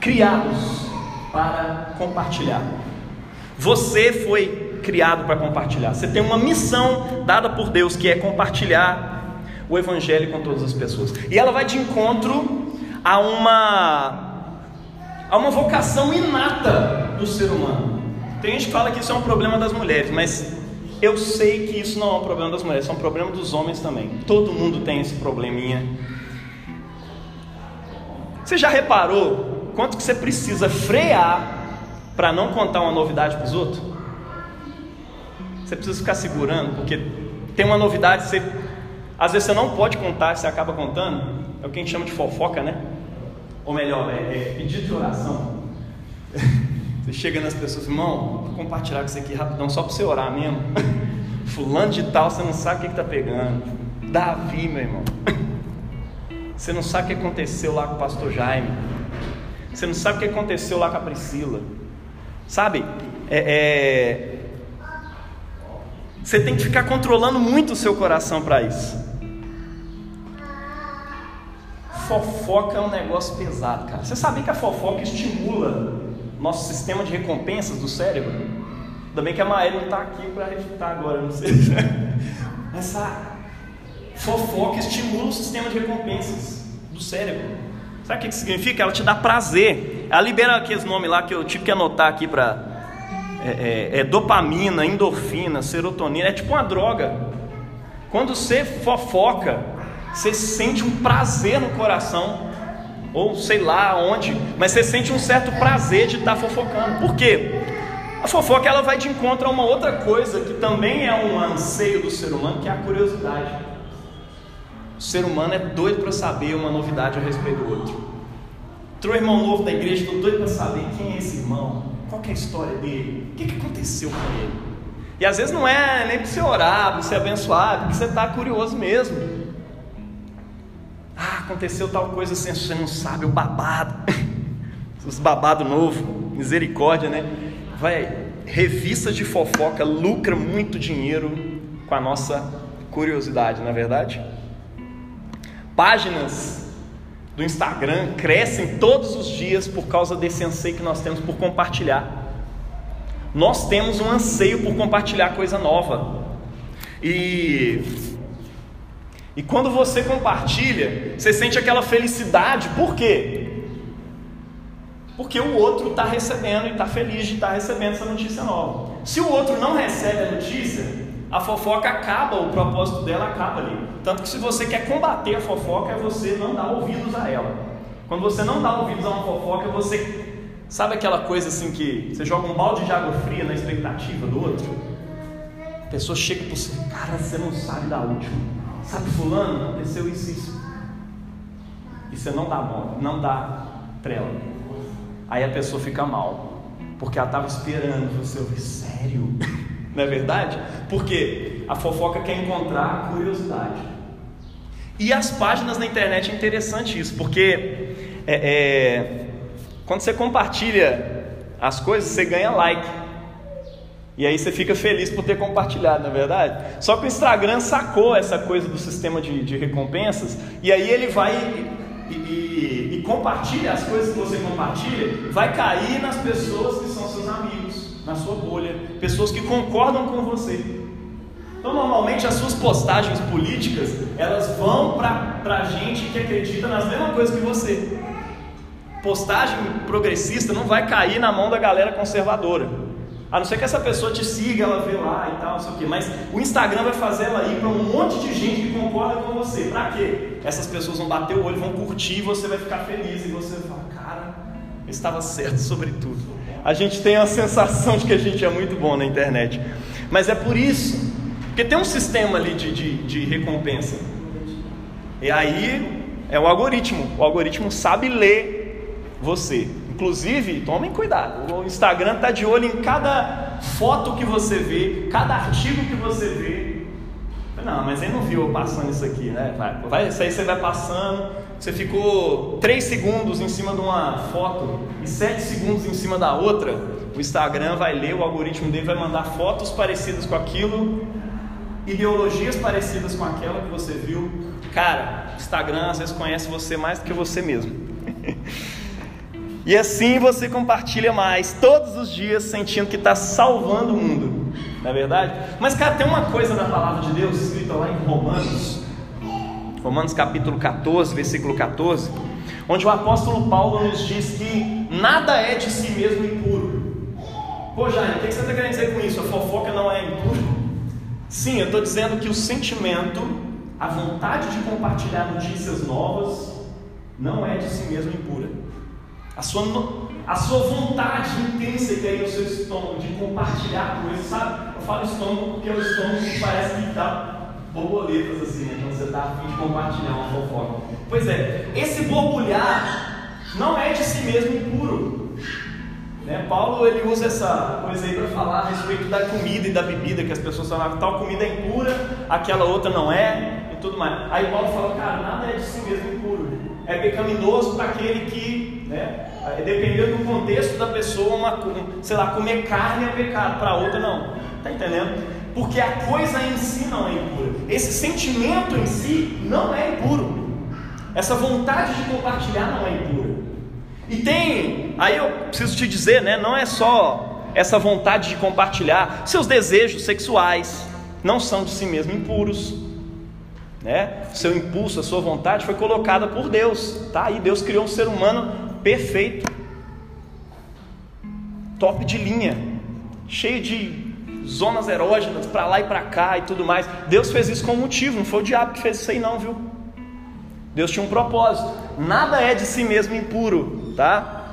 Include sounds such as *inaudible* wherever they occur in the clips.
criados para compartilhar. Você foi criado para compartilhar. Você tem uma missão dada por Deus que é compartilhar o evangelho com todas as pessoas. E ela vai de encontro a uma a uma vocação inata do ser humano. Tem gente que fala que isso é um problema das mulheres, mas eu sei que isso não é um problema das mulheres, é um problema dos homens também. Todo mundo tem esse probleminha. Você já reparou quanto que você precisa frear para não contar uma novidade para os outros? Você precisa ficar segurando, porque tem uma novidade, você, às vezes você não pode contar, você acaba contando. É o que a gente chama de fofoca, né? Ou melhor, é, é pedido de oração. *laughs* Você chega nas pessoas, irmão, vou compartilhar com você aqui rapidão, só para você orar mesmo. *laughs* Fulano de tal, você não sabe o que está pegando. Davi, meu irmão. *laughs* Você não sabe o que aconteceu lá com o pastor Jaime. Você não sabe o que aconteceu lá com a Priscila. Sabe? É, é... Você tem que ficar controlando muito o seu coração para isso. Fofoca é um negócio pesado, cara. Você sabia que a fofoca estimula nosso sistema de recompensas do cérebro? Ainda bem que a Maíra não está aqui para refutar agora, não sei. *laughs* Essa fofoca estimula o sistema de recompensas do cérebro. Sabe o que significa? Ela te dá prazer. Ela libera aqueles nomes lá que eu tive que anotar aqui para. É, é, é dopamina, endorfina, serotonina. É tipo uma droga. Quando você fofoca, você sente um prazer no coração, ou sei lá onde, mas você sente um certo prazer de estar tá fofocando. Por quê? A fofoca ela vai de encontro a uma outra coisa que também é um anseio do ser humano, que é a curiosidade. O ser humano é doido para saber uma novidade a respeito do outro. Entrou irmão novo da igreja, estou doido para saber quem é esse irmão, qual é a história dele, o que, que aconteceu com ele. E às vezes não é nem para você orar, para você abençoar, é porque você está curioso mesmo. Ah, aconteceu tal coisa assim, você não sabe, o babado. *laughs* Os babado novo, misericórdia, né? Vai, revista de fofoca lucra muito dinheiro com a nossa curiosidade, não é verdade? Páginas do Instagram crescem todos os dias por causa desse anseio que nós temos por compartilhar. Nós temos um anseio por compartilhar coisa nova. E e quando você compartilha, você sente aquela felicidade, por quê? Porque o outro está recebendo e está feliz de estar tá recebendo essa notícia nova. Se o outro não recebe a notícia, a fofoca acaba, o propósito dela acaba ali. Tanto que se você quer combater a fofoca, é você não dar ouvidos a ela. Quando você não dá ouvidos a uma fofoca, você. Sabe aquela coisa assim que você joga um balde de água fria na expectativa do outro? A pessoa chega para você, cara, você não sabe da última. Sabe, fulano, aconteceu isso, isso. E você não dá bom, não dá trela. Aí a pessoa fica mal. Porque ela estava esperando você ouvir. Sério? *laughs* Não é verdade? Porque a fofoca quer encontrar curiosidade. E as páginas na internet é interessante isso, porque é, é, quando você compartilha as coisas, você ganha like. E aí você fica feliz por ter compartilhado, não é verdade? Só que o Instagram sacou essa coisa do sistema de, de recompensas, e aí ele vai e, e, e, compartilha as coisas que você compartilha, vai cair nas pessoas que são seus amigos, na sua bolha, pessoas que concordam com você. Então, normalmente, as suas postagens políticas, elas vão para gente que acredita nas mesmas coisas que você. Postagem progressista não vai cair na mão da galera conservadora. A não ser que essa pessoa te siga, ela vê lá e tal, não sei o quê. Mas o Instagram vai fazer ela ir para um monte de gente que concorda com você. Para quê? Essas pessoas vão bater o olho, vão curtir você vai ficar feliz. E você vai falar, cara, eu estava certo sobre tudo. A gente tem a sensação de que a gente é muito bom na internet. Mas é por isso. Porque tem um sistema ali de, de, de recompensa. E aí é o algoritmo. O algoritmo sabe ler você. Inclusive, tomem cuidado. O Instagram está de olho em cada foto que você vê, cada artigo que você vê. Não, mas ele não viu eu passando isso aqui, né? Vai, vai, isso aí você vai passando. Você ficou 3 segundos em cima de uma foto e 7 segundos em cima da outra. O Instagram vai ler, o algoritmo dele vai mandar fotos parecidas com aquilo, ideologias parecidas com aquela que você viu. Cara, Instagram às vezes conhece você mais do que você mesmo. *laughs* E assim você compartilha mais, todos os dias, sentindo que está salvando o mundo. Não é verdade? Mas, cara, tem uma coisa na palavra de Deus escrita lá em Romanos, Romanos capítulo 14, versículo 14, onde o apóstolo Paulo nos diz que nada é de si mesmo impuro. Pô, Jair, o que você está querendo dizer com isso? A fofoca não é impura? Sim, eu estou dizendo que o sentimento, a vontade de compartilhar notícias novas, não é de si mesmo impura. A sua, a sua vontade intensa que aí no seu estômago de compartilhar coisas, sabe? Eu falo estômago porque é o estômago que parece que dá borboletas assim, né? Quando você está afim de compartilhar uma fofoca. Pois é, esse borbulhar não é de si mesmo impuro. Né? Paulo ele usa essa coisa aí para falar a respeito da comida e da bebida, que as pessoas falam, ah, tal comida é impura, aquela outra não é, e tudo mais. Aí Paulo fala, cara, nada é de si mesmo impuro. É pecaminoso para aquele que, né, dependendo do contexto da pessoa, uma, sei lá, comer carne é pecado, para outra não. Tá entendendo? porque a coisa em si não é impura. Esse sentimento em si não é impuro. Essa vontade de compartilhar não é impura. E tem, aí eu preciso te dizer, né, não é só essa vontade de compartilhar, seus desejos sexuais não são de si mesmo impuros. Né? Seu impulso, a sua vontade foi colocada por Deus. Tá aí, Deus criou um ser humano perfeito. Top de linha, cheio de zonas erógenas para lá e para cá e tudo mais. Deus fez isso com um motivo, não foi o diabo que fez isso aí não, viu? Deus tinha um propósito. Nada é de si mesmo impuro, tá?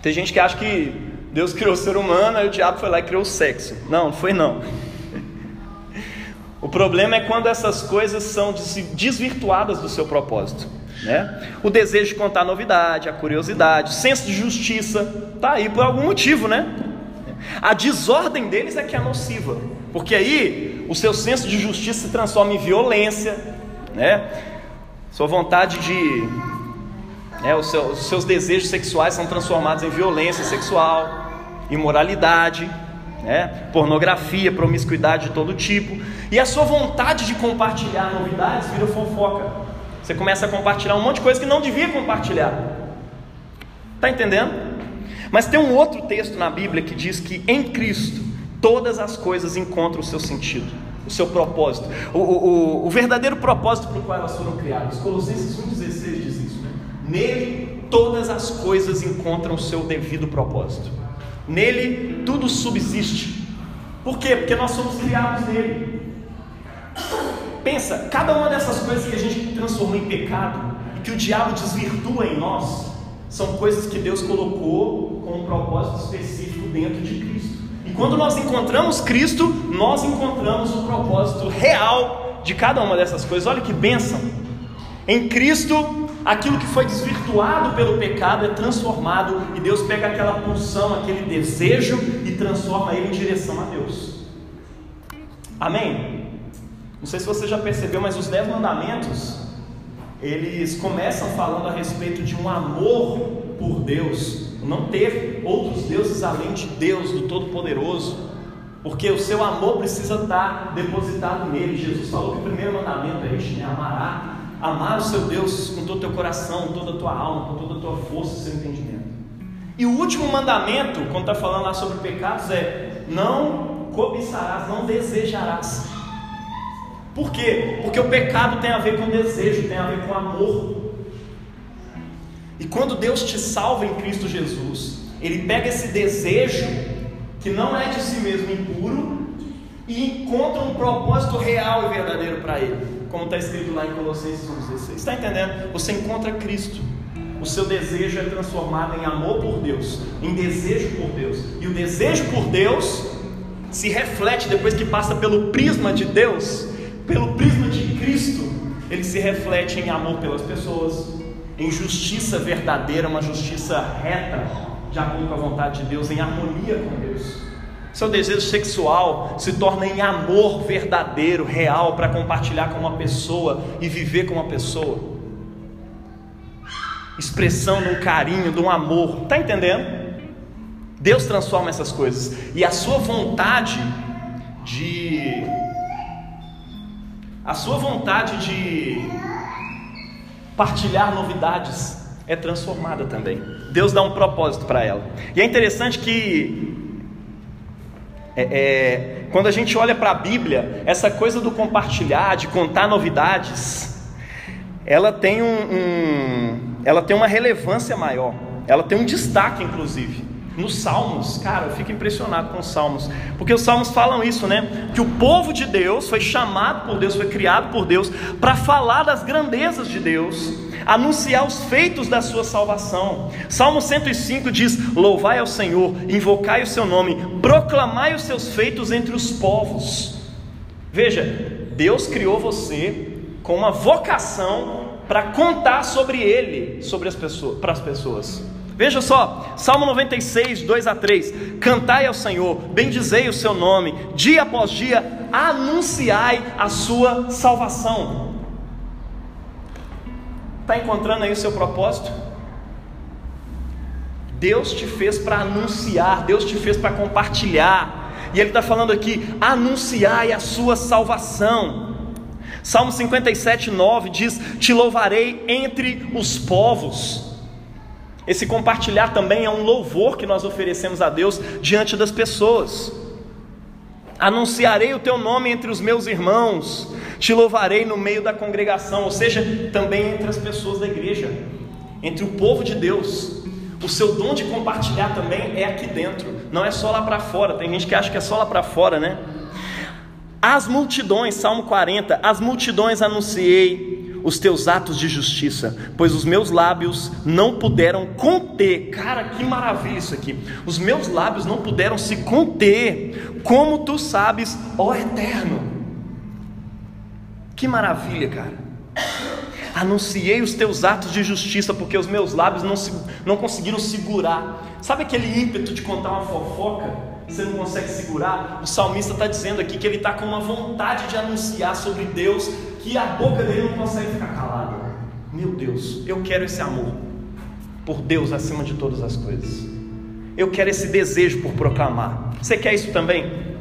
Tem gente que acha que Deus criou o ser humano e o diabo foi lá e criou o sexo. Não, não foi não. *laughs* O problema é quando essas coisas são desvirtuadas do seu propósito. Né? O desejo de contar novidade, a curiosidade, o senso de justiça, tá aí por algum motivo, né? A desordem deles é que é nociva, porque aí o seu senso de justiça se transforma em violência, né? Sua vontade de. Né, os, seus, os seus desejos sexuais são transformados em violência sexual, imoralidade, né? pornografia, promiscuidade de todo tipo. E a sua vontade de compartilhar novidades vira fofoca. Você começa a compartilhar um monte de coisa que não devia compartilhar. Está entendendo? Mas tem um outro texto na Bíblia que diz que em Cristo todas as coisas encontram o seu sentido, o seu propósito, o, o, o verdadeiro propósito para o qual elas foram criadas. Colossenses 1,16 diz isso. Né? Nele todas as coisas encontram o seu devido propósito. Nele tudo subsiste. Por quê? Porque nós somos criados nele. Pensa, cada uma dessas coisas que a gente transformou em pecado e que o diabo desvirtua em nós, são coisas que Deus colocou com um propósito específico dentro de Cristo. E quando nós encontramos Cristo, nós encontramos o propósito real de cada uma dessas coisas. Olha que bênção! Em Cristo, aquilo que foi desvirtuado pelo pecado é transformado e Deus pega aquela pulsão, aquele desejo e transforma ele em direção a Deus. Amém? Não sei se você já percebeu, mas os dez mandamentos eles começam falando a respeito de um amor por Deus, não ter outros deuses além de Deus, do Todo-Poderoso, porque o seu amor precisa estar depositado nele. Jesus falou que o primeiro mandamento é este, né? Amará, amar o seu Deus com todo o teu coração, toda a tua alma, com toda a tua força e seu entendimento. E o último mandamento, quando está falando lá sobre pecados, é não cobiçarás, não desejarás. Por quê? Porque o pecado tem a ver com desejo, tem a ver com amor. E quando Deus te salva em Cristo Jesus, Ele pega esse desejo, que não é de si mesmo impuro, e encontra um propósito real e verdadeiro para Ele, como está escrito lá em Colossenses 1,16. Está entendendo? Você encontra Cristo. O seu desejo é transformado em amor por Deus, em desejo por Deus. E o desejo por Deus se reflete depois que passa pelo prisma de Deus pelo prisma de Cristo, ele se reflete em amor pelas pessoas, em justiça verdadeira, uma justiça reta, de acordo com a vontade de Deus, em harmonia com Deus. Seu desejo sexual se torna em amor verdadeiro, real, para compartilhar com uma pessoa e viver com uma pessoa. Expressão de um carinho, de um amor. Está entendendo? Deus transforma essas coisas. E a sua vontade de a sua vontade de partilhar novidades é transformada também. Deus dá um propósito para ela. E é interessante que é, é, quando a gente olha para a Bíblia, essa coisa do compartilhar, de contar novidades, ela tem um, um, ela tem uma relevância maior, ela tem um destaque, inclusive. Nos Salmos, cara, eu fico impressionado com os Salmos, porque os Salmos falam isso, né? Que o povo de Deus foi chamado por Deus, foi criado por Deus para falar das grandezas de Deus, anunciar os feitos da sua salvação. Salmo 105 diz: Louvai ao Senhor, invocai o seu nome, proclamai os seus feitos entre os povos. Veja, Deus criou você com uma vocação para contar sobre Ele, sobre as pessoas, para as pessoas. Veja só, Salmo 96, 2 a 3: Cantai ao Senhor, bendizei o seu nome, dia após dia, anunciai a sua salvação. Está encontrando aí o seu propósito? Deus te fez para anunciar, Deus te fez para compartilhar, e Ele está falando aqui: anunciai a sua salvação. Salmo 57, 9 diz: Te louvarei entre os povos. Esse compartilhar também é um louvor que nós oferecemos a Deus diante das pessoas. Anunciarei o teu nome entre os meus irmãos, te louvarei no meio da congregação, ou seja, também entre as pessoas da igreja, entre o povo de Deus. O seu dom de compartilhar também é aqui dentro, não é só lá para fora. Tem gente que acha que é só lá para fora, né? As multidões, Salmo 40, as multidões anunciei os teus atos de justiça, pois os meus lábios não puderam conter. Cara, que maravilha isso aqui. Os meus lábios não puderam se conter, como tu sabes, ó Eterno. Que maravilha, cara. Anunciei os teus atos de justiça, porque os meus lábios não, se, não conseguiram segurar. Sabe aquele ímpeto de contar uma fofoca? Você não consegue segurar? O salmista está dizendo aqui que ele está com uma vontade de anunciar sobre Deus que a boca dele não consegue ficar calada. Meu Deus, eu quero esse amor por Deus acima de todas as coisas. Eu quero esse desejo por proclamar. Você quer isso também?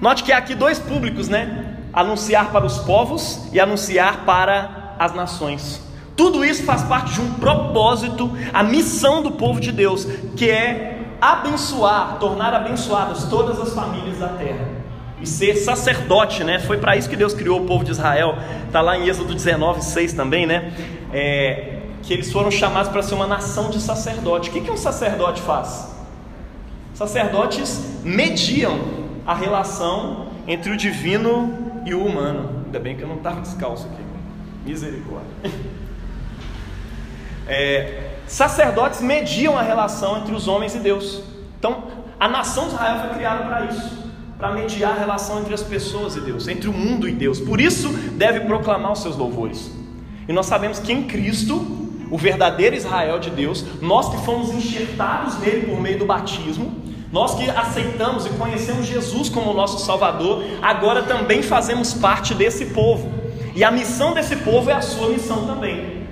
Note que há aqui dois públicos, né? Anunciar para os povos e anunciar para as nações. Tudo isso faz parte de um propósito, a missão do povo de Deus, que é abençoar, tornar abençoadas todas as famílias da terra ser sacerdote, né? Foi para isso que Deus criou o povo de Israel. Está lá em Êxodo 19, 6 também, né? É, que eles foram chamados para ser uma nação de sacerdote. O que, que um sacerdote faz? Sacerdotes mediam a relação entre o divino e o humano. Ainda bem que eu não estava descalço aqui. Misericórdia. *laughs* É, sacerdotes mediam a relação entre os homens e Deus. Então, a nação de Israel foi criada para isso para mediar a relação entre as pessoas e Deus, entre o mundo e Deus. Por isso, deve proclamar os seus louvores. E nós sabemos que em Cristo, o verdadeiro Israel de Deus, nós que fomos enxertados nele por meio do batismo, nós que aceitamos e conhecemos Jesus como nosso Salvador, agora também fazemos parte desse povo. E a missão desse povo é a sua missão também.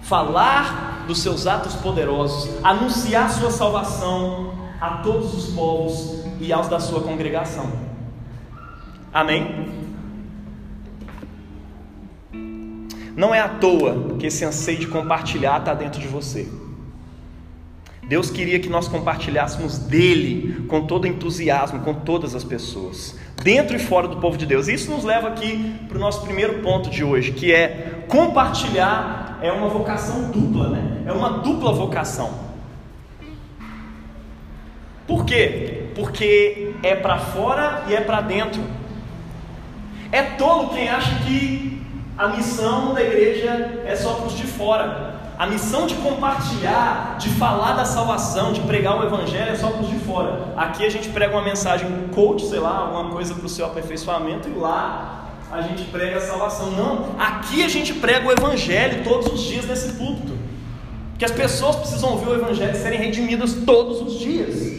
Falar dos seus atos poderosos, anunciar sua salvação a todos os povos e aos da sua congregação. Amém? Não é à toa que esse anseio de compartilhar está dentro de você. Deus queria que nós compartilhássemos dele com todo entusiasmo, com todas as pessoas, dentro e fora do povo de Deus. Isso nos leva aqui para o nosso primeiro ponto de hoje, que é compartilhar é uma vocação dupla, né? É uma dupla vocação. Por quê? Porque é para fora e é para dentro. É tolo quem acha que a missão da igreja é só para os de fora. A missão de compartilhar, de falar da salvação, de pregar o evangelho é só para os de fora. Aqui a gente prega uma mensagem coach, sei lá, alguma coisa para o seu aperfeiçoamento e lá a gente prega a salvação. Não, aqui a gente prega o evangelho todos os dias nesse púlpito. Que as pessoas precisam ouvir o evangelho e serem redimidas todos os dias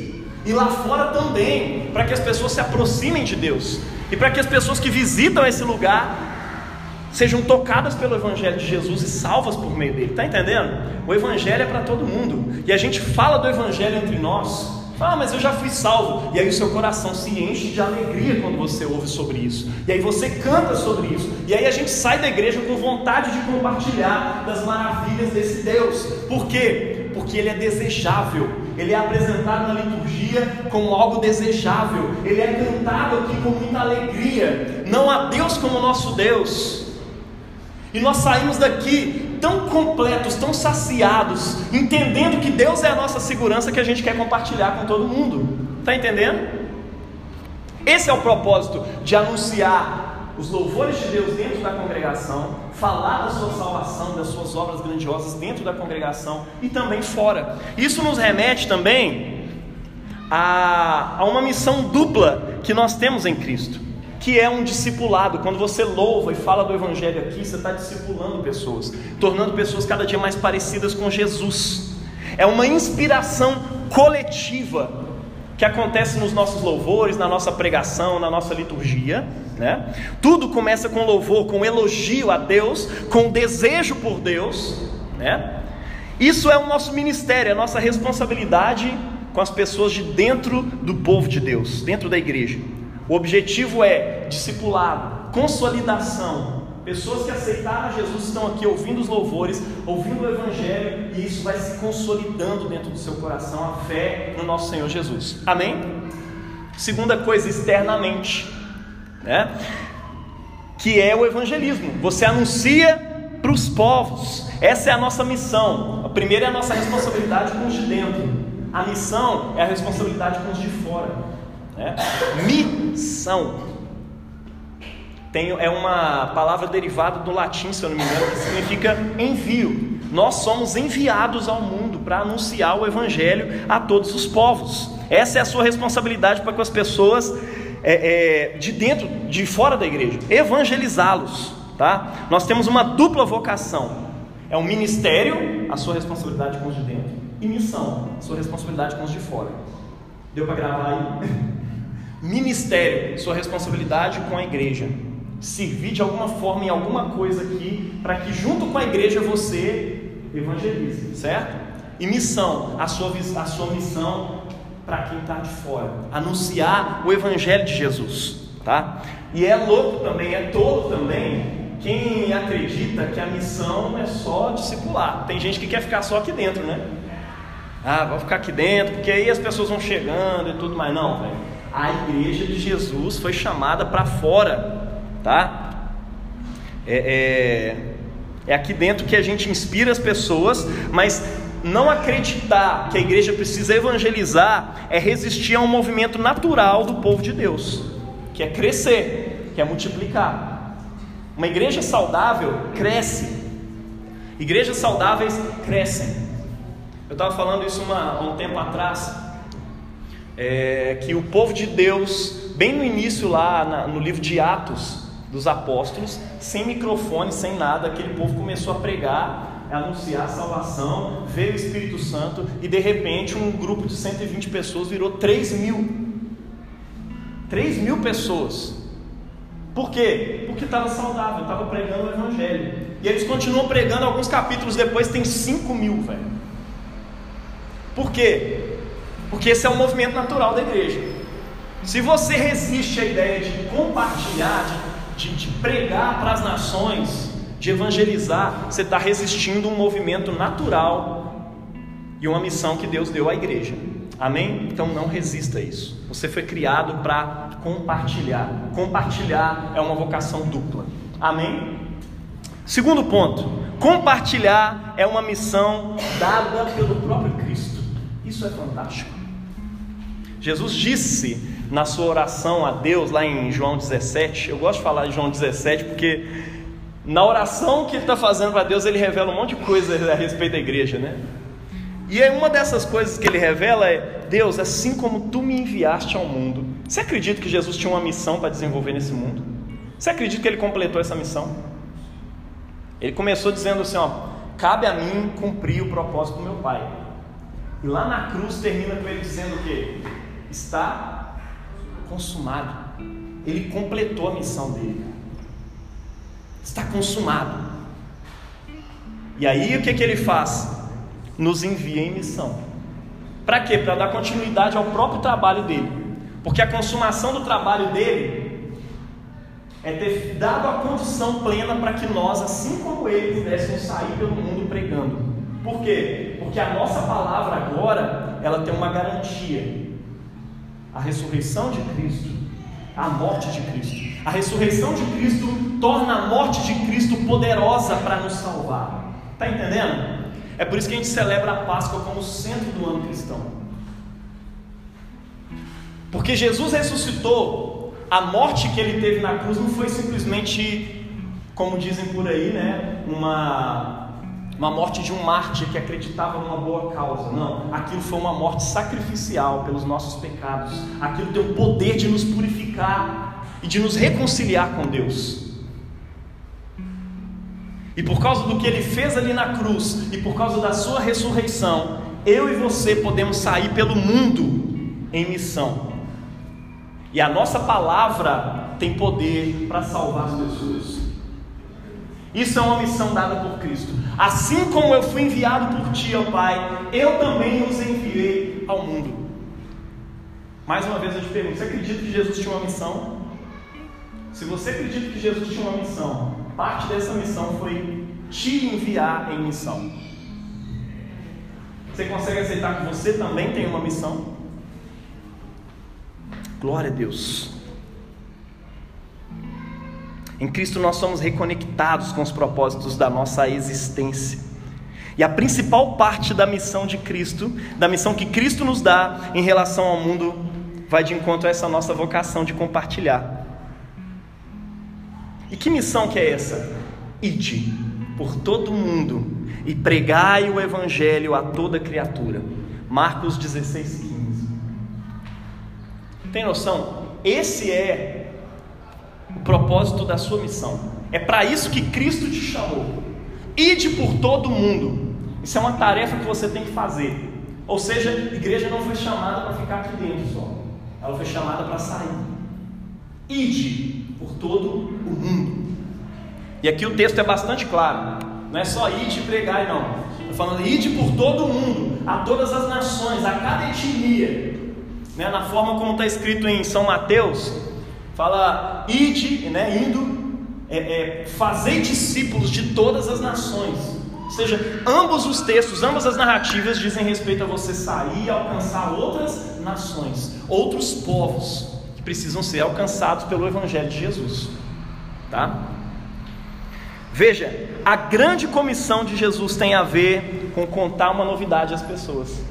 e lá fora também, para que as pessoas se aproximem de Deus e para que as pessoas que visitam esse lugar sejam tocadas pelo Evangelho de Jesus e salvas por meio dele. Está entendendo? O Evangelho é para todo mundo e a gente fala do Evangelho entre nós Ah, mas eu já fui salvo. E aí o seu coração se enche de alegria quando você ouve sobre isso. E aí você canta sobre isso. E aí a gente sai da igreja com vontade de compartilhar das maravilhas desse Deus. Por quê? Porque ele é desejável. Ele é apresentado na liturgia como algo desejável. Ele é cantado aqui com muita alegria. Não há Deus como nosso Deus. E nós saímos daqui tão completos, tão saciados, entendendo que Deus é a nossa segurança que a gente quer compartilhar com todo mundo. Está entendendo? Esse é o propósito de anunciar os louvores de Deus dentro da congregação, falar da sua salvação, das suas obras grandiosas dentro da congregação e também fora. Isso nos remete também a, a uma missão dupla que nós temos em Cristo que é um discipulado. Quando você louva e fala do Evangelho aqui, você está discipulando pessoas, tornando pessoas cada dia mais parecidas com Jesus. É uma inspiração coletiva que acontece nos nossos louvores, na nossa pregação, na nossa liturgia. Né? Tudo começa com louvor, com elogio a Deus, com desejo por Deus. Né? Isso é o nosso ministério, é a nossa responsabilidade com as pessoas de dentro do povo de Deus, dentro da igreja. O objetivo é discipulado, consolidação. Pessoas que aceitaram Jesus estão aqui ouvindo os louvores, ouvindo o Evangelho, e isso vai se consolidando dentro do seu coração, a fé no nosso Senhor Jesus. Amém? Segunda coisa, externamente, né? que é o evangelismo. Você anuncia para os povos. Essa é a nossa missão. A primeira é a nossa responsabilidade com os de dentro. A missão é a responsabilidade com os de fora. Né? Missão. Tem, é uma palavra derivada do latim, se eu não me engano, que significa envio. Nós somos enviados ao mundo para anunciar o Evangelho a todos os povos. Essa é a sua responsabilidade para com as pessoas é, é, de dentro, de fora da igreja, evangelizá-los. Tá? Nós temos uma dupla vocação: é um ministério, a sua responsabilidade com os de dentro, e missão, a sua responsabilidade com os de fora. Deu para gravar aí? *laughs* Ministério, sua responsabilidade com a igreja. Servir de alguma forma em alguma coisa aqui, para que junto com a igreja você evangelize, certo? E missão, a sua, a sua missão para quem está de fora, anunciar o evangelho de Jesus, tá? E é louco também, é tolo também, quem acredita que a missão é só discipular. Tem gente que quer ficar só aqui dentro, né? Ah, vou ficar aqui dentro, porque aí as pessoas vão chegando e tudo mais. Não, velho a igreja de Jesus foi chamada para fora, tá? É, é, é aqui dentro que a gente inspira as pessoas, mas não acreditar que a igreja precisa evangelizar é resistir a um movimento natural do povo de Deus, que é crescer, que é multiplicar. Uma igreja saudável cresce. Igrejas saudáveis crescem. Eu estava falando isso uma, um tempo atrás é, que o povo de Deus, bem no início lá na, no livro de Atos dos Apóstolos, sem microfone, sem nada, aquele povo começou a pregar, a anunciar a salvação, veio o Espírito Santo e de repente um grupo de 120 pessoas virou 3 mil. 3 mil pessoas. Por quê? Porque estava saudável, estava pregando o Evangelho. E eles continuam pregando, alguns capítulos depois tem 5 mil, velho. Por quê? Porque esse é um movimento natural da igreja. Se você resiste à ideia de compartilhar, de, de, de pregar para as nações, de evangelizar, você está resistindo um movimento natural e uma missão que Deus deu à igreja. Amém? Então não resista a isso. Você foi criado para compartilhar. Compartilhar é uma vocação dupla. Amém? Segundo ponto: compartilhar é uma missão dada pelo próprio Cristo. Isso é fantástico. Jesus disse na sua oração a Deus, lá em João 17, eu gosto de falar de João 17 porque na oração que ele está fazendo para Deus, ele revela um monte de coisa a respeito da igreja, né? E aí uma dessas coisas que ele revela é: Deus, assim como tu me enviaste ao mundo, você acredita que Jesus tinha uma missão para desenvolver nesse mundo? Você acredita que ele completou essa missão? Ele começou dizendo assim: ó, cabe a mim cumprir o propósito do meu Pai. E lá na cruz termina com ele dizendo o quê? está consumado. Ele completou a missão dele. Está consumado. E aí o que, que ele faz? Nos envia em missão. Para quê? Para dar continuidade ao próprio trabalho dele. Porque a consumação do trabalho dele é ter dado a condição plena para que nós, assim como ele, pudéssemos sair pelo mundo pregando. Por quê? Porque a nossa palavra agora, ela tem uma garantia. A ressurreição de Cristo, a morte de Cristo. A ressurreição de Cristo torna a morte de Cristo poderosa para nos salvar. Está entendendo? É por isso que a gente celebra a Páscoa como centro do ano cristão. Porque Jesus ressuscitou, a morte que ele teve na cruz não foi simplesmente, como dizem por aí, né, uma, uma morte de um mártir que acreditava numa boa causa. Não, aquilo foi uma morte sacrificial pelos nossos pecados. Aquilo tem o poder de nos purificar e de nos reconciliar com Deus. E por causa do que ele fez ali na cruz, e por causa da sua ressurreição, eu e você podemos sair pelo mundo em missão. E a nossa palavra tem poder para salvar as pessoas. Isso é uma missão dada por Cristo. Assim como eu fui enviado por ti, ó Pai, eu também os enviei ao mundo. Mais uma vez eu te pergunto: você acredita que Jesus tinha uma missão? Se você acredita que Jesus tinha uma missão, parte dessa missão foi te enviar em missão. Você consegue aceitar que você também tem uma missão? Glória a Deus. Em Cristo nós somos reconectados com os propósitos da nossa existência. E a principal parte da missão de Cristo, da missão que Cristo nos dá em relação ao mundo, vai de encontro a essa nossa vocação de compartilhar. E que missão que é essa? Ide por todo mundo e pregai o evangelho a toda criatura. Marcos 16, 15. Tem noção? Esse é o propósito da sua missão. É para isso que Cristo te chamou. Ide por todo mundo. Isso é uma tarefa que você tem que fazer. Ou seja, a igreja não foi chamada para ficar aqui dentro só. Ela foi chamada para sair. Ide por todo o mundo. E aqui o texto é bastante claro. Não é só ir e pregar, não. Está falando ide por todo o mundo, a todas as nações, a cada etnia. Né? Na forma como está escrito em São Mateus, fala ide, né? indo, é, é, fazer discípulos de todas as nações. Ou seja, ambos os textos, ambas as narrativas dizem respeito a você sair e alcançar outras nações, outros povos precisam ser alcançados pelo Evangelho de Jesus. Tá? Veja, a grande comissão de Jesus tem a ver com contar uma novidade às pessoas,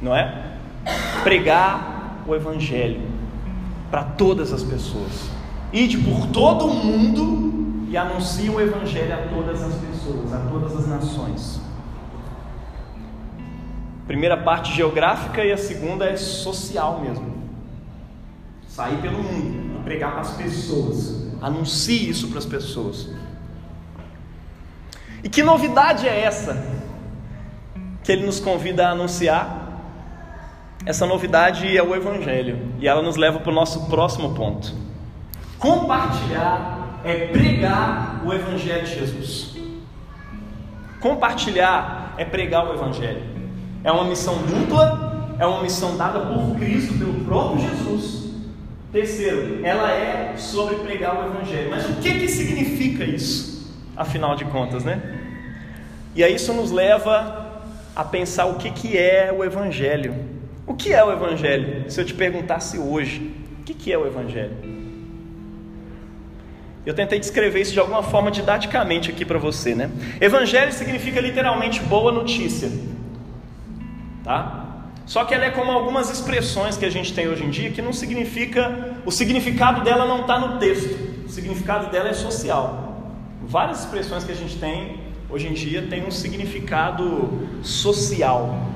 não é? Pregar o Evangelho para todas as pessoas. Ide por todo o mundo e anuncie o Evangelho a todas as pessoas, a todas as nações. Primeira parte geográfica e a segunda é social mesmo sair pelo mundo e pregar para as pessoas. Anuncie isso para as pessoas. E que novidade é essa que ele nos convida a anunciar? Essa novidade é o Evangelho e ela nos leva para o nosso próximo ponto. Compartilhar é pregar o Evangelho de Jesus. Compartilhar é pregar o Evangelho. É uma missão dupla, é uma missão dada por Cristo, pelo próprio Jesus Terceiro, ela é sobre pregar o Evangelho. Mas o que, que significa isso, afinal de contas, né? E aí isso nos leva a pensar o que, que é o Evangelho. O que é o Evangelho? Se eu te perguntasse hoje, o que, é o Evangelho? Eu tentei descrever isso de alguma forma didaticamente aqui para você, né? Evangelho significa literalmente boa notícia, tá? Só que ela é como algumas expressões que a gente tem hoje em dia que não significa, o significado dela não está no texto, o significado dela é social. Várias expressões que a gente tem hoje em dia têm um significado social,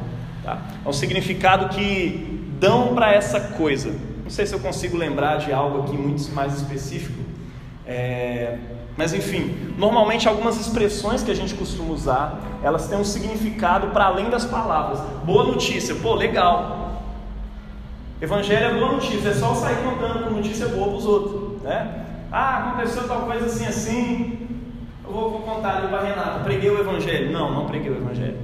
tá? é um significado que dão para essa coisa. Não sei se eu consigo lembrar de algo aqui muito mais específico. É, mas enfim, normalmente algumas expressões que a gente costuma usar, elas têm um significado para além das palavras. Boa notícia, pô, legal. Evangelho é boa notícia, é só sair contando notícia boa para os outros, né? Ah, aconteceu tal coisa assim assim. Eu vou, vou contar ali para Renata. Preguei o evangelho? Não, não preguei o evangelho.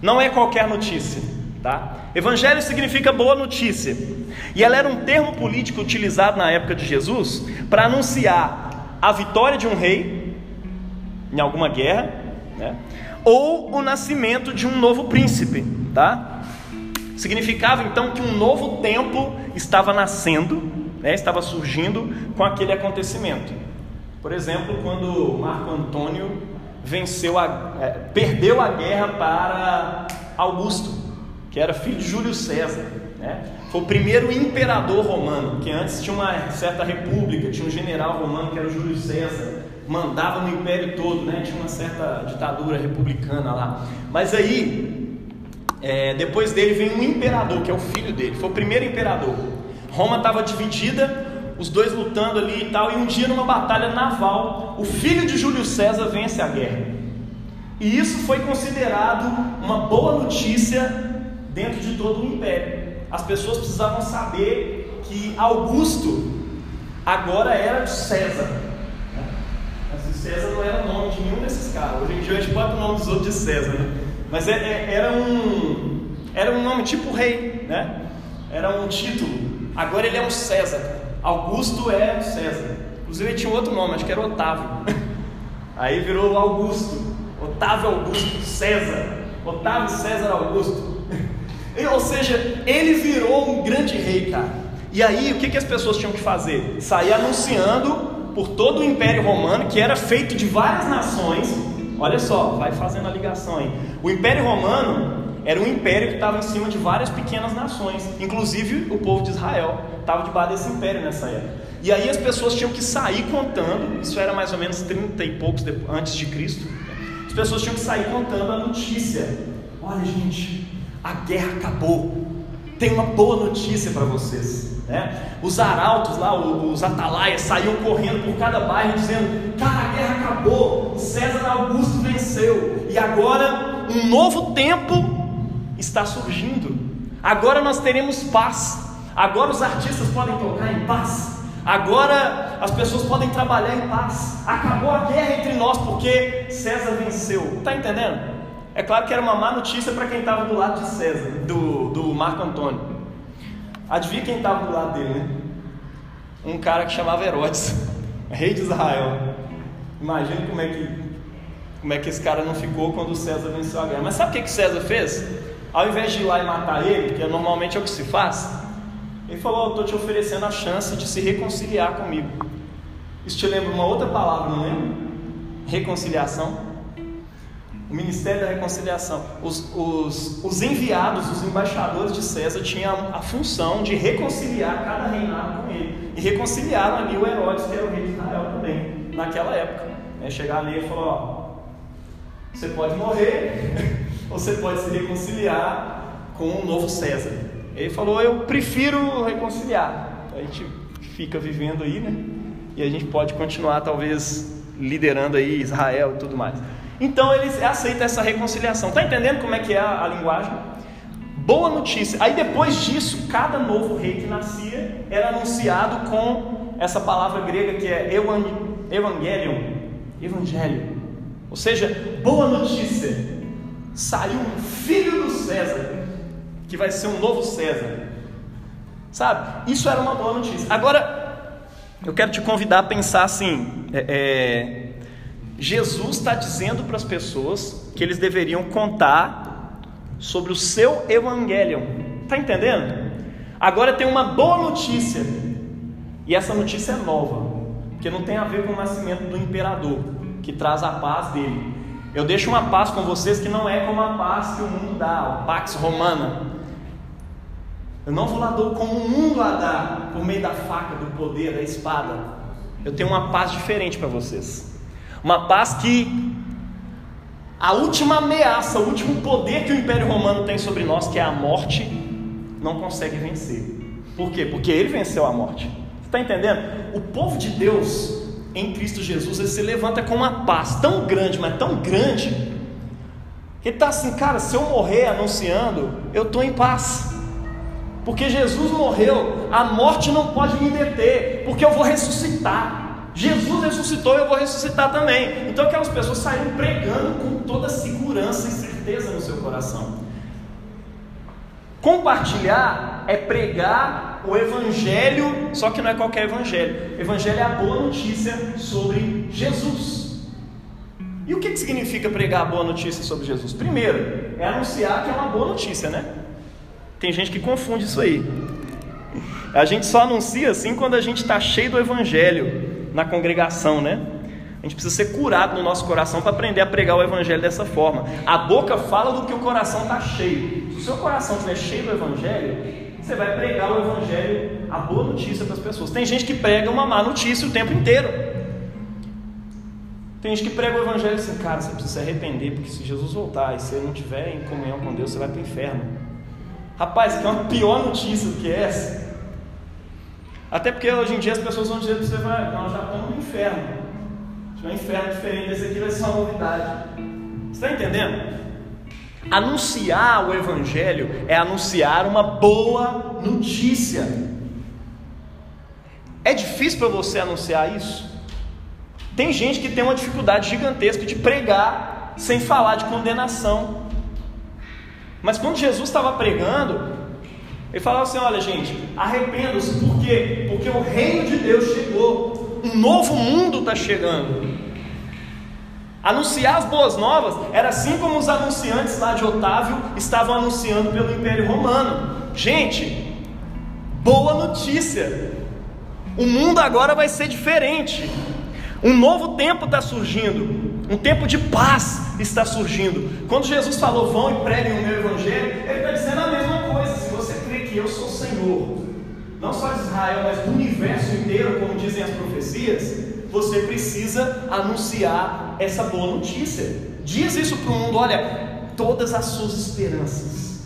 Não é qualquer notícia. Tá? Evangelho significa boa notícia. E ela era um termo político utilizado na época de Jesus para anunciar a vitória de um rei em alguma guerra, né? ou o nascimento de um novo príncipe. Tá? Significava então que um novo tempo estava nascendo, né? estava surgindo com aquele acontecimento. Por exemplo, quando Marco Antônio venceu a, é, perdeu a guerra para Augusto, que era filho de Júlio César. Né? Foi o primeiro imperador romano, que antes tinha uma certa república, tinha um general romano que era o Júlio César, mandava no império todo, né? tinha uma certa ditadura republicana lá. Mas aí, é, depois dele vem um imperador, que é o filho dele, foi o primeiro imperador. Roma estava dividida, os dois lutando ali e tal, e um dia numa batalha naval, o filho de Júlio César vence a guerra. E isso foi considerado uma boa notícia dentro de todo o império. As pessoas precisavam saber que Augusto agora era César. Mas César não era o nome de nenhum desses caras. Hoje em dia a gente bota o nome dos outros de César, né? Mas é, é, era um era um nome tipo rei, né? Era um título. Agora ele é um César. Augusto é César. Inclusive ele tinha outro nome, acho que era Otávio. *laughs* Aí virou Augusto. Otávio Augusto César. Otávio César Augusto. Ou seja, ele virou um grande rei, cara. E aí, o que, que as pessoas tinham que fazer? Sair anunciando por todo o Império Romano, que era feito de várias nações. Olha só, vai fazendo a ligação aí. O Império Romano era um império que estava em cima de várias pequenas nações, inclusive o povo de Israel estava debaixo desse império nessa época. E aí as pessoas tinham que sair contando, isso era mais ou menos 30 e poucos antes de Cristo. As pessoas tinham que sair contando a notícia. Olha, gente, a guerra acabou. Tem uma boa notícia para vocês. Né? Os arautos lá, os atalaias, saíam correndo por cada bairro dizendo: Cara, a guerra acabou, César Augusto venceu, e agora um novo tempo está surgindo. Agora nós teremos paz. Agora os artistas podem tocar em paz. Agora as pessoas podem trabalhar em paz. Acabou a guerra entre nós porque César venceu. Está entendendo? É claro que era uma má notícia para quem estava do lado de César, do, do Marco Antônio. Adivinha quem estava do lado dele, né? Um cara que chamava Herodes, *laughs* rei de Israel. Imagina como é que como é que esse cara não ficou quando César venceu a guerra. Mas sabe o que, que César fez? Ao invés de ir lá e matar ele, que é normalmente é o que se faz, ele falou: estou te oferecendo a chance de se reconciliar comigo. Isso te lembra uma outra palavra, não lembra? Reconciliação. O ministério da reconciliação. Os, os, os enviados, os embaixadores de César tinham a função de reconciliar cada reinado com ele. E reconciliaram ali o Herodes, que era o rei de Israel também, naquela época. É, chegar ali e falar: Ó, você pode morrer. *laughs* você pode se reconciliar com o novo César. Ele falou: Eu prefiro reconciliar. A gente fica vivendo aí, né? E a gente pode continuar, talvez, liderando aí Israel e tudo mais. Então ele aceita essa reconciliação. Tá entendendo como é que é a, a linguagem? Boa notícia. Aí depois disso, cada novo rei que nascia era anunciado com essa palavra grega que é evangelion, evangelho. Ou seja, boa notícia saiu um filho do César, que vai ser um novo César. Sabe? Isso era uma boa notícia. Agora, eu quero te convidar a pensar assim: é, é, Jesus está dizendo para as pessoas que eles deveriam contar sobre o seu evangelho. Está entendendo? Agora tem uma boa notícia, e essa notícia é nova, que não tem a ver com o nascimento do imperador, que traz a paz dele, eu deixo uma paz com vocês que não é como a paz que o mundo dá, o Pax Romana. Eu não vou lá dou como o mundo a dá, por meio da faca, do poder, da espada. Eu tenho uma paz diferente para vocês. Uma paz que a última ameaça, o último poder que o Império Romano tem sobre nós, que é a morte, não consegue vencer. Por quê? Porque ele venceu a morte. Você está entendendo? O povo de Deus em Cristo Jesus, ele se levanta com uma paz tão grande, mas tão grande, que ele está assim, cara, se eu morrer anunciando, eu estou em paz. Porque Jesus morreu, a morte não pode me deter, porque eu vou ressuscitar. Jesus ressuscitou, eu vou ressuscitar também. Então aquelas pessoas saíram pregando com toda segurança e certeza no seu coração. Compartilhar é pregar o evangelho, só que não é qualquer evangelho. Evangelho é a boa notícia sobre Jesus. E o que, que significa pregar a boa notícia sobre Jesus? Primeiro, é anunciar que é uma boa notícia, né? Tem gente que confunde isso aí. A gente só anuncia assim quando a gente está cheio do evangelho na congregação, né? A gente precisa ser curado no nosso coração para aprender a pregar o Evangelho dessa forma. A boca fala do que o coração está cheio. Se o seu coração estiver cheio do Evangelho, você vai pregar o Evangelho, a boa notícia para as pessoas. Tem gente que prega uma má notícia o tempo inteiro. Tem gente que prega o Evangelho assim, cara, você precisa se arrepender, porque se Jesus voltar e você não tiver em comunhão com Deus, você vai para o inferno. Rapaz, que é uma pior notícia do que essa. Até porque hoje em dia as pessoas vão dizer para você, vai, nós já estamos no inferno um inferno diferente, esse aqui vai ser uma novidade. Você está entendendo? Anunciar o Evangelho é anunciar uma boa notícia. É difícil para você anunciar isso? Tem gente que tem uma dificuldade gigantesca de pregar sem falar de condenação. Mas quando Jesus estava pregando, ele falava assim: olha, gente, arrependam-se, por quê? Porque o reino de Deus chegou um novo mundo está chegando. Anunciar as boas novas era assim como os anunciantes lá de Otávio estavam anunciando pelo Império Romano. Gente, boa notícia! O mundo agora vai ser diferente. Um novo tempo está surgindo. Um tempo de paz está surgindo. Quando Jesus falou, vão e preguem o meu evangelho, ele está dizendo eu sou Senhor, não só de Israel, mas do universo inteiro, como dizem as profecias, você precisa anunciar essa boa notícia. Diz isso para o mundo: olha, todas as suas esperanças,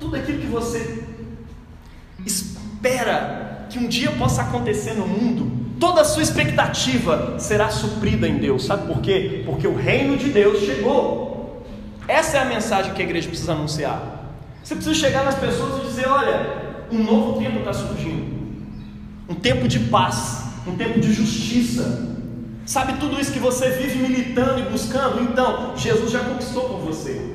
tudo aquilo que você espera que um dia possa acontecer no mundo, toda a sua expectativa será suprida em Deus. Sabe por quê? Porque o reino de Deus chegou. Essa é a mensagem que a igreja precisa anunciar. Você precisa chegar nas pessoas e dizer: olha, um novo tempo está surgindo. Um tempo de paz, um tempo de justiça. Sabe tudo isso que você vive militando e buscando? Então, Jesus já conquistou por você.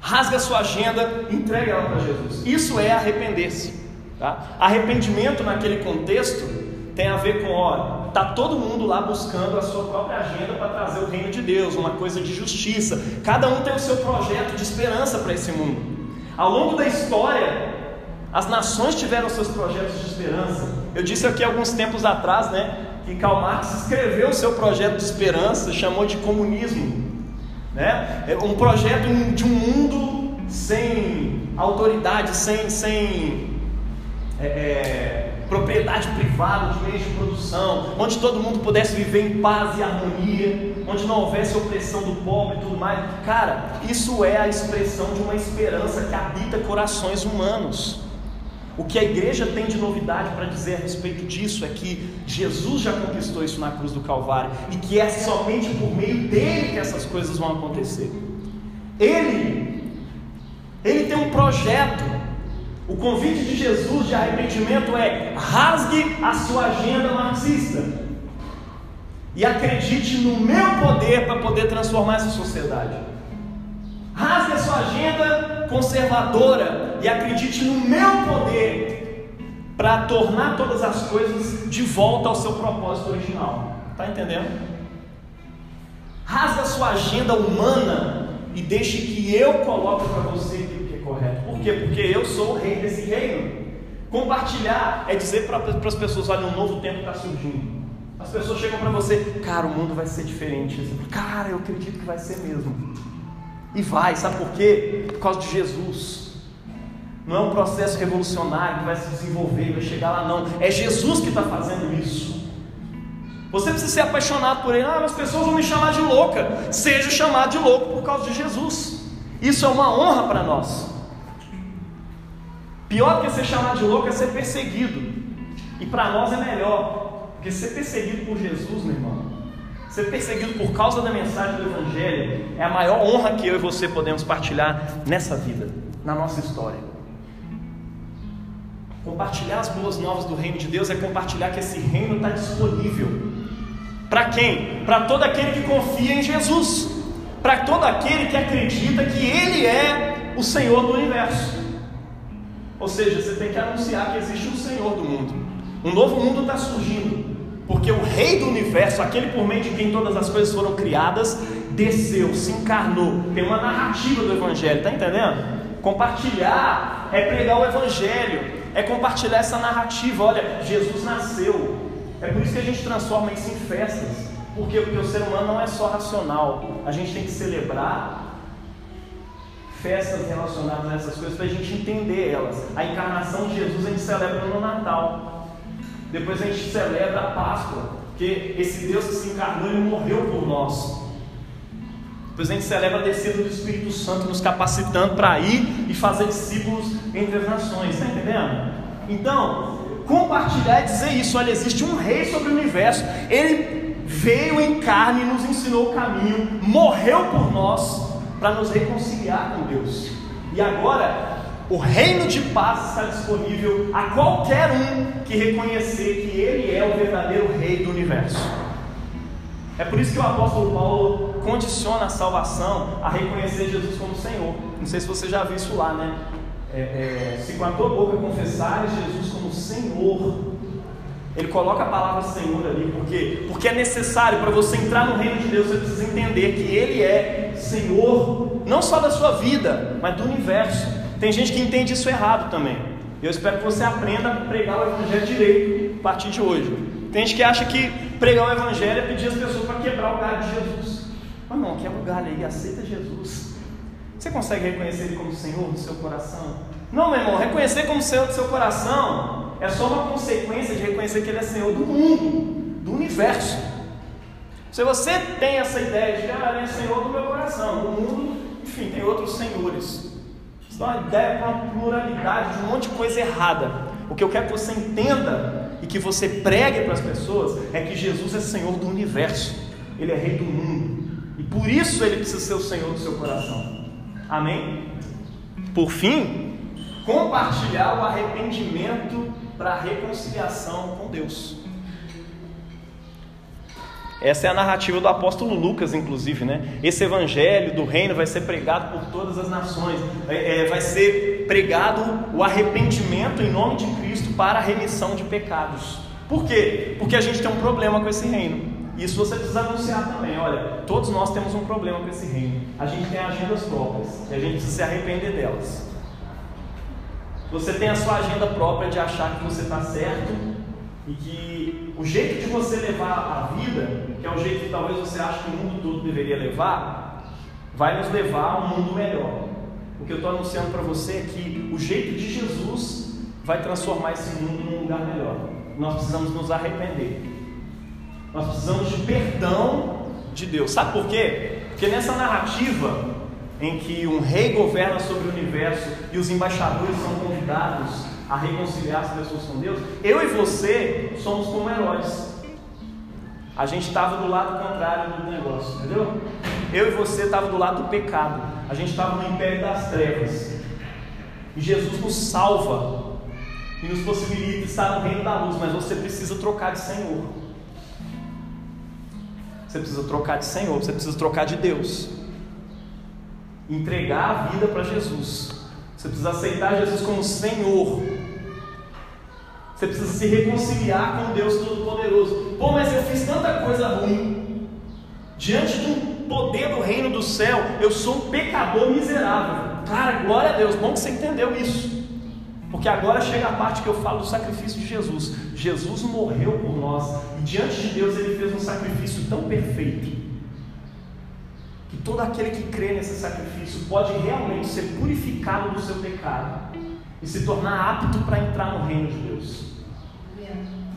Rasga a sua agenda, entregue ela para Jesus. Isso é arrepender-se. Tá? Arrependimento naquele contexto tem a ver com, ó, tá todo mundo lá buscando a sua própria agenda para trazer o reino de Deus, uma coisa de justiça. Cada um tem o seu projeto de esperança para esse mundo. Ao longo da história, as nações tiveram seus projetos de esperança. Eu disse aqui alguns tempos atrás, né, que Karl Marx escreveu o seu projeto de esperança, chamou de comunismo, né? É um projeto de um mundo sem autoridade, sem, sem é, é, propriedade privada de meios de produção, onde todo mundo pudesse viver em paz e harmonia, onde não houvesse opressão do pobre e tudo mais. Cara, isso é a expressão de uma esperança que habita corações humanos. O que a igreja tem de novidade para dizer a respeito disso é que Jesus já conquistou isso na cruz do Calvário e que é somente por meio dele que essas coisas vão acontecer. Ele, ele tem um projeto o convite de Jesus de arrependimento é: rasgue a sua agenda marxista e acredite no meu poder para poder transformar essa sociedade. Rasgue a sua agenda conservadora e acredite no meu poder para tornar todas as coisas de volta ao seu propósito original. Está entendendo? Rasgue a sua agenda humana e deixe que eu coloque para você quê? Porque eu sou o rei desse reino. Compartilhar é dizer para as pessoas: olha, um novo tempo está surgindo. As pessoas chegam para você, cara, o mundo vai ser diferente. Cara, eu acredito que vai ser mesmo. E vai, sabe por quê? Por causa de Jesus. Não é um processo revolucionário que vai se desenvolver, vai chegar lá, não. É Jesus que está fazendo isso. Você precisa ser apaixonado por Ele. Ah, as pessoas vão me chamar de louca. Seja chamado de louco por causa de Jesus. Isso é uma honra para nós. Pior que ser chamado de louco é ser perseguido. E para nós é melhor. Porque ser perseguido por Jesus, meu irmão, ser perseguido por causa da mensagem do Evangelho, é a maior honra que eu e você podemos partilhar nessa vida, na nossa história. Compartilhar as boas novas do reino de Deus é compartilhar que esse reino está disponível. Para quem? Para todo aquele que confia em Jesus. Para todo aquele que acredita que Ele é o Senhor do universo. Ou seja, você tem que anunciar que existe um Senhor do mundo. Um novo mundo está surgindo. Porque o Rei do universo, aquele por meio de quem todas as coisas foram criadas, desceu, se encarnou. Tem uma narrativa do Evangelho, está entendendo? Compartilhar é pregar o Evangelho, é compartilhar essa narrativa. Olha, Jesus nasceu. É por isso que a gente transforma isso em festas. Porque, porque o ser humano não é só racional. A gente tem que celebrar festas relacionadas a essas coisas para a gente entender elas. A encarnação de Jesus a gente celebra no Natal. Depois a gente celebra a Páscoa, que esse Deus que se encarnou e morreu por nós. Depois a gente celebra a descida do Espírito Santo, nos capacitando para ir e fazer discípulos entre as nações. Está entendendo? Então, compartilhar é dizer isso: olha, existe um rei sobre o universo. Ele veio em carne e nos ensinou o caminho, morreu por nós para nos reconciliar com Deus. E agora, o reino de paz está disponível a qualquer um que reconhecer que Ele é o verdadeiro Rei do universo. É por isso que o apóstolo Paulo condiciona a salvação a reconhecer Jesus como Senhor. Não sei se você já viu isso lá, né? É, é, se com a tua boca confessares Jesus como Senhor, ele coloca a palavra Senhor ali, por quê? Porque é necessário para você entrar no reino de Deus, você precisa entender que Ele é Senhor, não só da sua vida, mas do universo. Tem gente que entende isso errado também. Eu espero que você aprenda a pregar o Evangelho direito a partir de hoje. Tem gente que acha que pregar o Evangelho é pedir as pessoas para quebrar o galho de Jesus. Mas não, quebra o galho aí, aceita Jesus. Você consegue reconhecer Ele como Senhor do seu coração? Não, meu irmão, reconhecer como Senhor do seu coração é só uma consequência de reconhecer que Ele é Senhor do mundo, do universo. Se você tem essa ideia de que ah, Ele é Senhor do meu coração, do mundo, enfim, tem outros senhores. Isso dá uma ideia para uma pluralidade de um monte de coisa errada. O que eu quero que você entenda e que você pregue para as pessoas é que Jesus é Senhor do universo, Ele é Rei do mundo, e por isso Ele precisa ser o Senhor do seu coração. Amém? Por fim, compartilhar o arrependimento para a reconciliação com Deus. Essa é a narrativa do apóstolo Lucas, inclusive, né? Esse evangelho do reino vai ser pregado por todas as nações, é, é, vai ser pregado o arrependimento em nome de Cristo para a remissão de pecados. Por quê? Porque a gente tem um problema com esse reino. Isso você precisa anunciar também. Olha, todos nós temos um problema com esse reino. A gente tem agendas próprias e a gente precisa se arrepender delas. Você tem a sua agenda própria de achar que você está certo e que o jeito de você levar a vida, que é o jeito que talvez você ache que o mundo todo deveria levar, vai nos levar a um mundo melhor. O que eu estou anunciando para você é que o jeito de Jesus vai transformar esse mundo num lugar melhor. Nós precisamos nos arrepender. Nós precisamos de perdão de Deus. Sabe por quê? Porque nessa narrativa em que um rei governa sobre o universo e os embaixadores são convidados a reconciliar as pessoas com Deus, eu e você somos como heróis. A gente estava do lado contrário do negócio, entendeu? Eu e você estava do lado do pecado. A gente estava no império das trevas. E Jesus nos salva e nos possibilita estar no reino da luz, mas você precisa trocar de Senhor. Você precisa trocar de Senhor, você precisa trocar de Deus entregar a vida para Jesus. Você precisa aceitar Jesus como Senhor. Você precisa se reconciliar com Deus Todo-Poderoso. Pô, mas eu fiz tanta coisa ruim. Diante do poder do reino do céu, eu sou um pecador miserável. Cara, glória a Deus, bom que você entendeu isso. Porque agora chega a parte que eu falo do sacrifício de Jesus. Jesus morreu por nós. E diante de Deus ele fez um sacrifício tão perfeito que todo aquele que crê nesse sacrifício pode realmente ser purificado do seu pecado e se tornar apto para entrar no reino de Deus.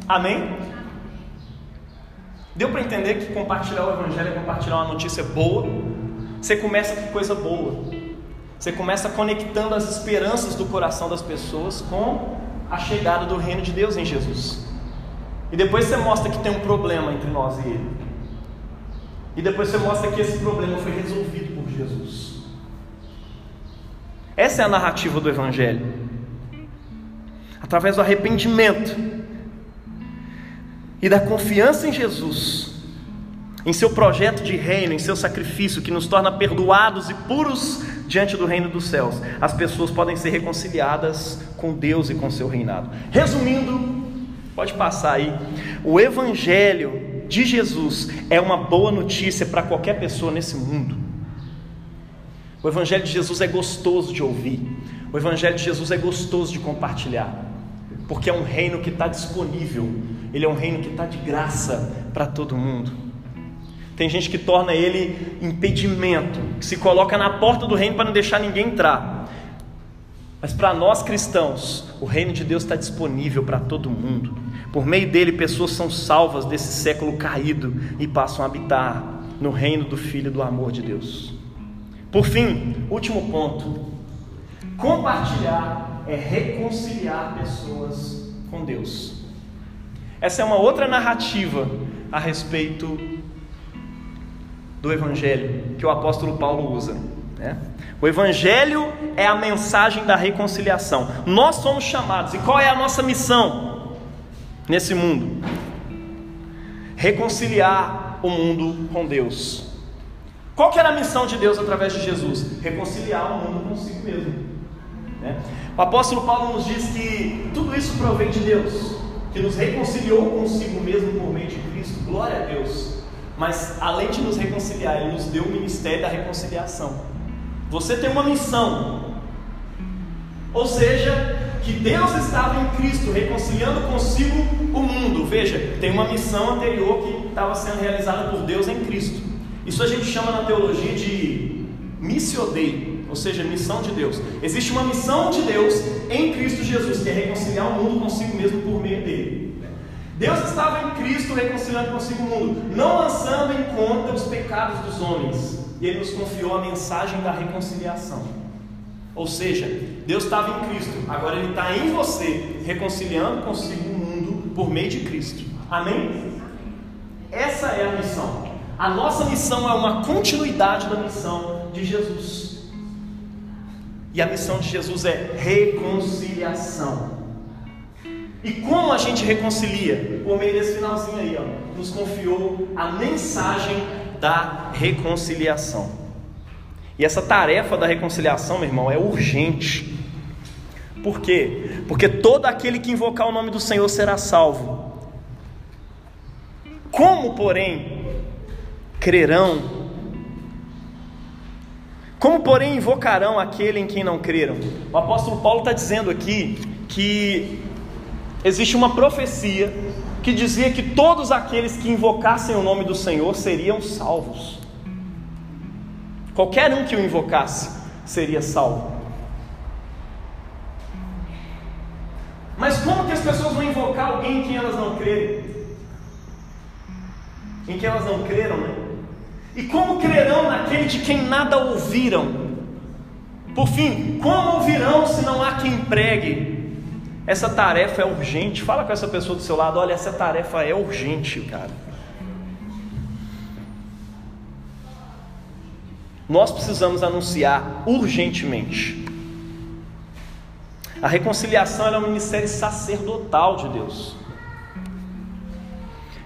Amém? Deu para entender que compartilhar o Evangelho é compartilhar uma notícia boa? Você começa com coisa boa. Você começa conectando as esperanças do coração das pessoas com a chegada do reino de Deus em Jesus. E depois você mostra que tem um problema entre nós e Ele. E depois você mostra que esse problema foi resolvido por Jesus. Essa é a narrativa do Evangelho. Através do arrependimento e da confiança em Jesus, em seu projeto de reino, em seu sacrifício que nos torna perdoados e puros diante do reino dos céus, as pessoas podem ser reconciliadas com Deus e com seu reinado. Resumindo, pode passar aí. O evangelho de Jesus é uma boa notícia para qualquer pessoa nesse mundo. O evangelho de Jesus é gostoso de ouvir. O evangelho de Jesus é gostoso de compartilhar. Porque é um reino que está disponível. Ele é um reino que está de graça para todo mundo. Tem gente que torna ele impedimento, que se coloca na porta do reino para não deixar ninguém entrar. Mas para nós cristãos, o reino de Deus está disponível para todo mundo. Por meio dele, pessoas são salvas desse século caído e passam a habitar no reino do Filho do amor de Deus. Por fim, último ponto: compartilhar é reconciliar pessoas com Deus. Essa é uma outra narrativa a respeito do Evangelho que o apóstolo Paulo usa. Né? O Evangelho é a mensagem da reconciliação. Nós somos chamados, e qual é a nossa missão nesse mundo? Reconciliar o mundo com Deus. Qual que era a missão de Deus através de Jesus? Reconciliar o mundo consigo mesmo. Né? O apóstolo Paulo nos diz que tudo isso provém de Deus, que nos reconciliou consigo mesmo por meio de Cristo. Glória a Deus. Mas além de nos reconciliar, Ele nos deu o ministério da reconciliação. Você tem uma missão. Ou seja, que Deus estava em Cristo reconciliando consigo o mundo. Veja, tem uma missão anterior que estava sendo realizada por Deus em Cristo. Isso a gente chama na teologia de missio Dei, ou seja, missão de Deus. Existe uma missão de Deus em Cristo Jesus, que é reconciliar o mundo consigo mesmo por meio dele. Deus estava em Cristo reconciliando consigo o mundo, não lançando em conta os pecados dos homens. E Ele nos confiou a mensagem da reconciliação. Ou seja, Deus estava em Cristo, agora Ele está em você, reconciliando consigo o mundo por meio de Cristo. Amém? Essa é a missão. A nossa missão é uma continuidade da missão de Jesus. E a missão de Jesus é reconciliação. E como a gente reconcilia? Por meio desse finalzinho aí, ó, nos confiou a mensagem da reconciliação. E essa tarefa da reconciliação, meu irmão, é urgente. Por quê? Porque todo aquele que invocar o nome do Senhor será salvo. Como, porém, crerão? Como, porém, invocarão aquele em quem não creram? O apóstolo Paulo está dizendo aqui que existe uma profecia que dizia que todos aqueles que invocassem o nome do Senhor seriam salvos. Qualquer um que o invocasse seria salvo. Mas como que as pessoas vão invocar alguém em quem elas não creem? Em quem elas não creram, né? E como crerão naquele de quem nada ouviram? Por fim, como ouvirão se não há quem pregue? Essa tarefa é urgente. Fala com essa pessoa do seu lado: olha, essa tarefa é urgente, cara. Nós precisamos anunciar urgentemente. A reconciliação é um ministério sacerdotal de Deus.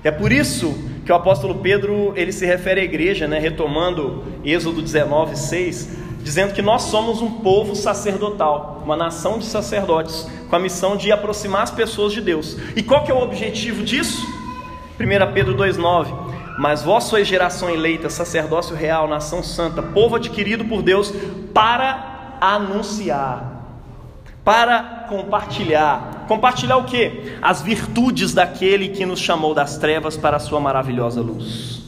É por isso que o apóstolo Pedro ele se refere à igreja, né, retomando Êxodo 19, 6, dizendo que nós somos um povo sacerdotal, uma nação de sacerdotes, com a missão de aproximar as pessoas de Deus. E qual que é o objetivo disso? 1 Pedro 2,9: Mas vós sois geração eleita, sacerdócio real, nação santa, povo adquirido por Deus, para anunciar, para compartilhar. Compartilhar o que? As virtudes daquele que nos chamou das trevas para a sua maravilhosa luz.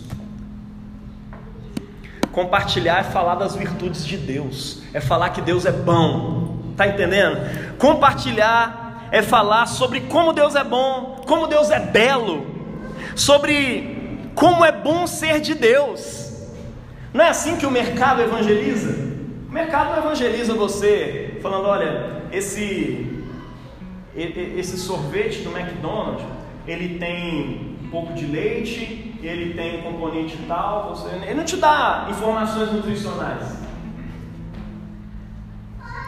Compartilhar é falar das virtudes de Deus, é falar que Deus é bom, tá entendendo? Compartilhar é falar sobre como Deus é bom, como Deus é belo, sobre como é bom ser de Deus. Não é assim que o mercado evangeliza? O mercado evangeliza você falando: olha, esse, esse sorvete do McDonald's ele tem um pouco de leite, ele tem um componente tal, você, ele não te dá informações nutricionais.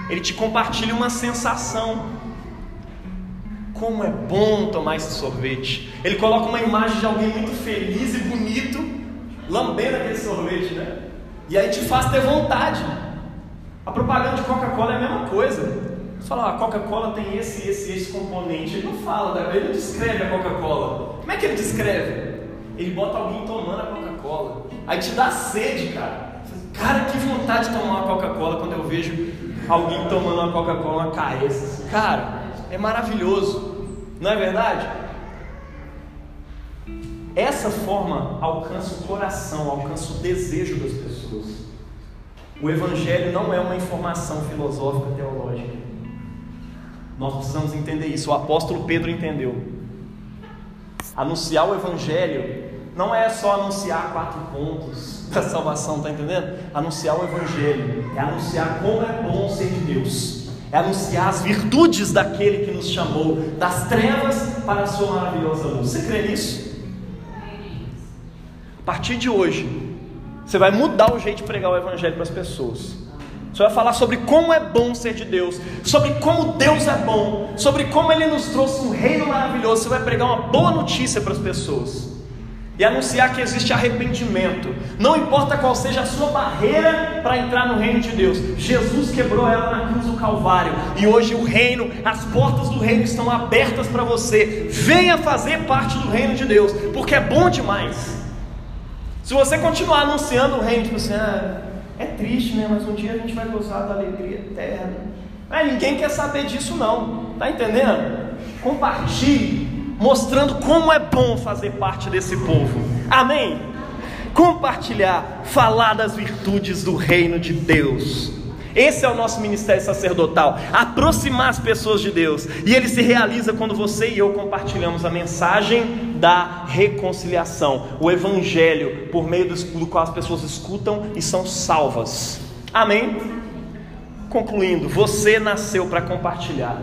Ele te compartilha uma sensação. Como é bom tomar esse sorvete. Ele coloca uma imagem de alguém muito feliz e bonito, lambendo aquele sorvete, né? E aí te faz ter vontade. A propaganda de Coca-Cola é a mesma coisa. Você fala, a ah, Coca-Cola tem esse, esse, esse componente. Ele não fala, ele não descreve a Coca-Cola. Como é que ele descreve? Ele bota alguém tomando a Coca-Cola. Aí te dá sede, cara. Cara, que vontade de tomar uma Coca-Cola quando eu vejo alguém tomando uma Coca-Cola, uma cabeça. Cara, é maravilhoso. Não é verdade? Essa forma alcança o coração, alcança o desejo das pessoas. O Evangelho não é uma informação filosófica teológica. Nós precisamos entender isso. O apóstolo Pedro entendeu. Anunciar o Evangelho não é só anunciar quatro pontos *laughs* da salvação, tá entendendo? Anunciar o Evangelho é anunciar como é bom ser de Deus, é anunciar as virtudes daquele que nos chamou das trevas para a sua maravilhosa luz. Você crê nisso? A partir de hoje, você vai mudar o jeito de pregar o Evangelho para as pessoas. Você vai falar sobre como é bom ser de Deus, sobre como Deus é bom, sobre como Ele nos trouxe um reino maravilhoso. Você vai pregar uma boa notícia para as pessoas e anunciar que existe arrependimento. Não importa qual seja a sua barreira para entrar no reino de Deus. Jesus quebrou ela na cruz do Calvário e hoje o reino, as portas do reino estão abertas para você. Venha fazer parte do reino de Deus, porque é bom demais. Se você continuar anunciando o reino, tipo assim, ah, é triste, né? Mas um dia a gente vai gozar da alegria eterna. Mas ninguém quer saber disso, não. Tá entendendo? Compartilhe, mostrando como é bom fazer parte desse povo. Amém? Compartilhar, falar das virtudes do reino de Deus. Esse é o nosso ministério sacerdotal, aproximar as pessoas de Deus. E ele se realiza quando você e eu compartilhamos a mensagem da reconciliação, o evangelho por meio do qual as pessoas escutam e são salvas. Amém? Concluindo, você nasceu para compartilhar.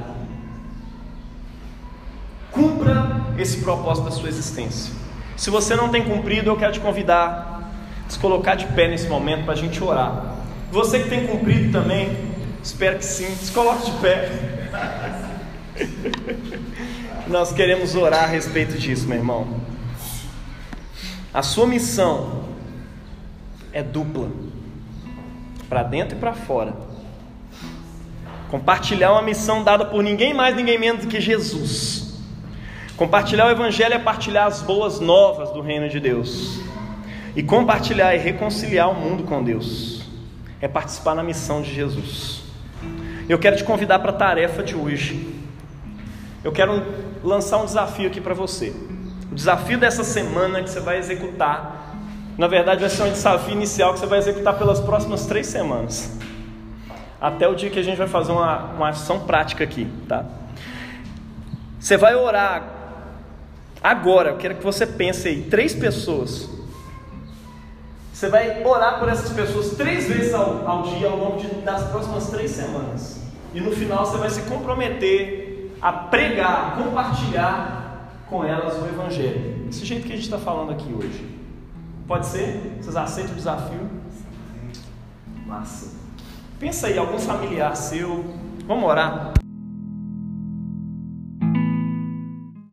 Cumpra esse propósito da sua existência. Se você não tem cumprido, eu quero te convidar a se colocar de pé nesse momento para a gente orar. Você que tem cumprido também, espero que sim. Se coloque de pé. Nós queremos orar a respeito disso, meu irmão. A sua missão é dupla, para dentro e para fora. Compartilhar uma missão dada por ninguém mais, ninguém menos do que Jesus. Compartilhar o Evangelho é partilhar as boas novas do reino de Deus. E compartilhar é reconciliar o mundo com Deus é participar na missão de Jesus. Eu quero te convidar para a tarefa de hoje. Eu quero lançar um desafio aqui para você. O desafio dessa semana que você vai executar, na verdade, vai ser um desafio inicial que você vai executar pelas próximas três semanas, até o dia que a gente vai fazer uma, uma ação prática aqui, tá? Você vai orar agora. Eu quero que você pense aí, três pessoas você vai orar por essas pessoas três vezes ao, ao dia ao longo de, das próximas três semanas. E no final você vai se comprometer a pregar, compartilhar com elas o Evangelho. Desse jeito que a gente está falando aqui hoje. Pode ser? Vocês aceitam o desafio? Massa. Pensa aí, algum familiar seu. Vamos orar.